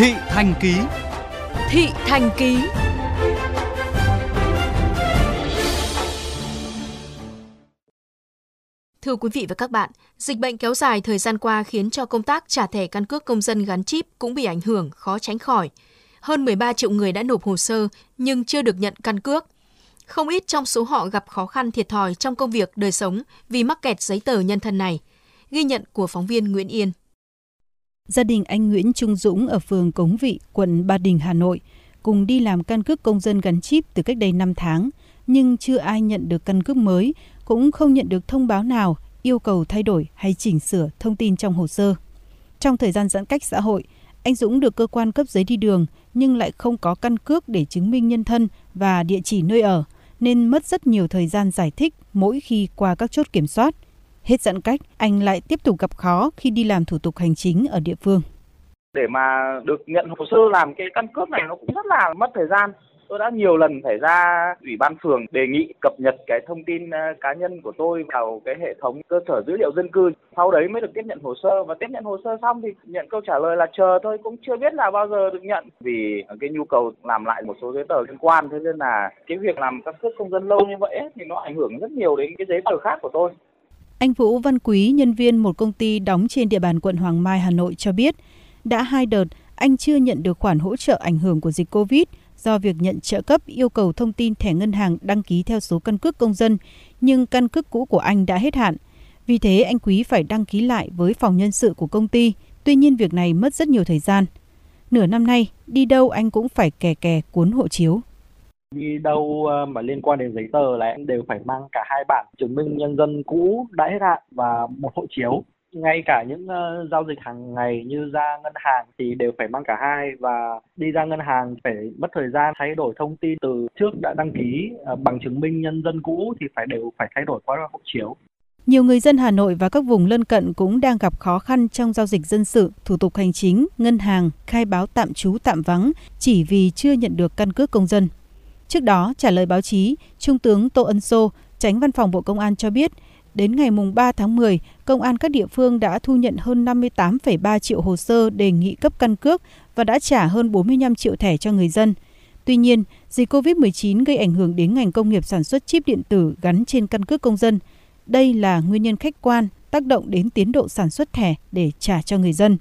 Thị Thành Ký Thị Thành Ký Thưa quý vị và các bạn, dịch bệnh kéo dài thời gian qua khiến cho công tác trả thẻ căn cước công dân gắn chip cũng bị ảnh hưởng khó tránh khỏi. Hơn 13 triệu người đã nộp hồ sơ nhưng chưa được nhận căn cước. Không ít trong số họ gặp khó khăn thiệt thòi trong công việc đời sống vì mắc kẹt giấy tờ nhân thân này. Ghi nhận của phóng viên Nguyễn Yên. Gia đình anh Nguyễn Trung Dũng ở phường Cống Vị, quận Ba Đình, Hà Nội cùng đi làm căn cước công dân gắn chip từ cách đây 5 tháng, nhưng chưa ai nhận được căn cước mới, cũng không nhận được thông báo nào yêu cầu thay đổi hay chỉnh sửa thông tin trong hồ sơ. Trong thời gian giãn cách xã hội, anh Dũng được cơ quan cấp giấy đi đường nhưng lại không có căn cước để chứng minh nhân thân và địa chỉ nơi ở, nên mất rất nhiều thời gian giải thích mỗi khi qua các chốt kiểm soát. Hết giãn cách, anh lại tiếp tục gặp khó khi đi làm thủ tục hành chính ở địa phương. Để mà được nhận hồ sơ làm cái căn cước này nó cũng rất là mất thời gian. Tôi đã nhiều lần phải ra ủy ban phường đề nghị cập nhật cái thông tin ờ, cá nhân của tôi vào cái hệ thống cơ sở dữ liệu dân cư. Sau đấy mới được tiếp nhận hồ sơ. Và tiếp nhận hồ sơ xong thì nhận câu trả lời là chờ thôi cũng chưa biết là bao giờ được nhận. Vì cái nhu cầu làm lại một số giấy tờ liên quan thế nên là cái việc làm căn cước công dân lâu như vậy thì nó ảnh hưởng rất nhiều đến cái giấy tờ khác của tôi anh Vũ Văn Quý, nhân viên một công ty đóng trên địa bàn quận Hoàng Mai, Hà Nội cho biết, đã hai đợt anh chưa nhận được khoản hỗ trợ ảnh hưởng của dịch Covid do việc nhận trợ cấp yêu cầu thông tin thẻ ngân hàng đăng ký theo số căn cước công dân, nhưng căn cước cũ của anh đã hết hạn. Vì thế anh Quý phải đăng ký lại với phòng nhân sự của công ty, tuy nhiên việc này mất rất nhiều thời gian. Nửa năm nay, đi đâu anh cũng phải kè kè cuốn hộ chiếu. Đi đâu ờ, mà liên quan đến giấy tờ là em đều phải mang cả hai bản chứng minh nhân dân cũ đã hết hạn và một hộ chiếu ngay cả những uh, giao dịch hàng ngày như ra ngân hàng thì đều phải mang cả hai và đi ra ngân hàng phải mất thời gian thay đổi thông tin từ trước đã đăng ký uh, bằng chứng minh nhân dân cũ thì phải đều phải thay đổi qua hộ chiếu. Nhiều người dân Hà Nội và các vùng lân cận cũng đang gặp khó khăn trong giao dịch dân sự, thủ tục hành chính, ngân hàng, khai báo tạm trú tạm vắng chỉ vì chưa nhận được căn cước công dân. Trước đó, trả lời báo chí, Trung tướng Tô Ân Sô, tránh văn phòng Bộ Công an cho biết, Đến ngày 3 tháng 10, Công an các địa phương đã thu nhận hơn 58,3 triệu hồ sơ đề nghị cấp căn cước và đã trả hơn 45 triệu thẻ cho người dân. Tuy nhiên, dịch COVID-19 gây ảnh hưởng đến ngành công nghiệp sản xuất chip điện tử gắn trên căn cước công dân. Đây là nguyên nhân khách quan tác động đến tiến độ sản xuất thẻ để trả cho người dân.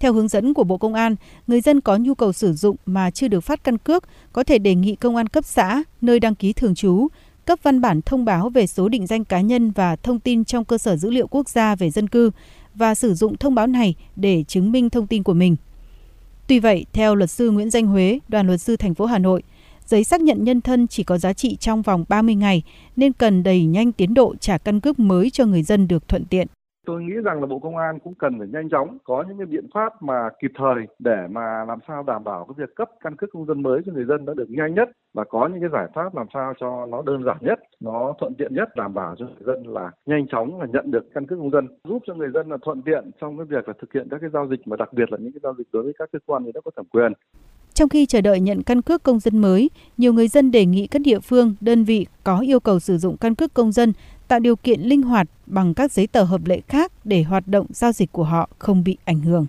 Theo hướng dẫn của Bộ Công an, người dân có nhu cầu sử dụng mà chưa được phát căn cước có thể đề nghị công an cấp xã, nơi đăng ký thường trú, cấp văn bản thông báo về số định danh cá nhân và thông tin trong cơ sở dữ liệu quốc gia về dân cư và sử dụng thông báo này để chứng minh thông tin của mình. Tuy vậy, theo luật sư Nguyễn Danh Huế, đoàn luật sư thành phố Hà Nội, giấy xác nhận nhân thân chỉ có giá trị trong vòng 30 ngày nên cần đẩy nhanh tiến độ trả căn cước mới cho người dân được thuận tiện. Tôi nghĩ rằng là Bộ Công an cũng cần phải nhanh chóng có những cái biện pháp mà kịp thời để mà làm sao đảm bảo cái việc cấp căn cước công dân mới cho người dân nó được nhanh nhất và có những cái giải pháp làm sao cho nó đơn giản nhất, nó thuận tiện nhất đảm bảo cho người dân là nhanh chóng là nhận được căn cước công dân, giúp cho người dân là thuận tiện trong cái việc là thực hiện các cái giao dịch mà đặc biệt là những cái giao dịch đối với các cơ quan thì đã có thẩm quyền. Trong khi chờ đợi nhận căn cước công dân mới, nhiều người dân đề nghị các địa phương, đơn vị có yêu cầu sử dụng căn cước công dân tạo điều kiện linh hoạt bằng các giấy tờ hợp lệ khác để hoạt động giao dịch của họ không bị ảnh hưởng.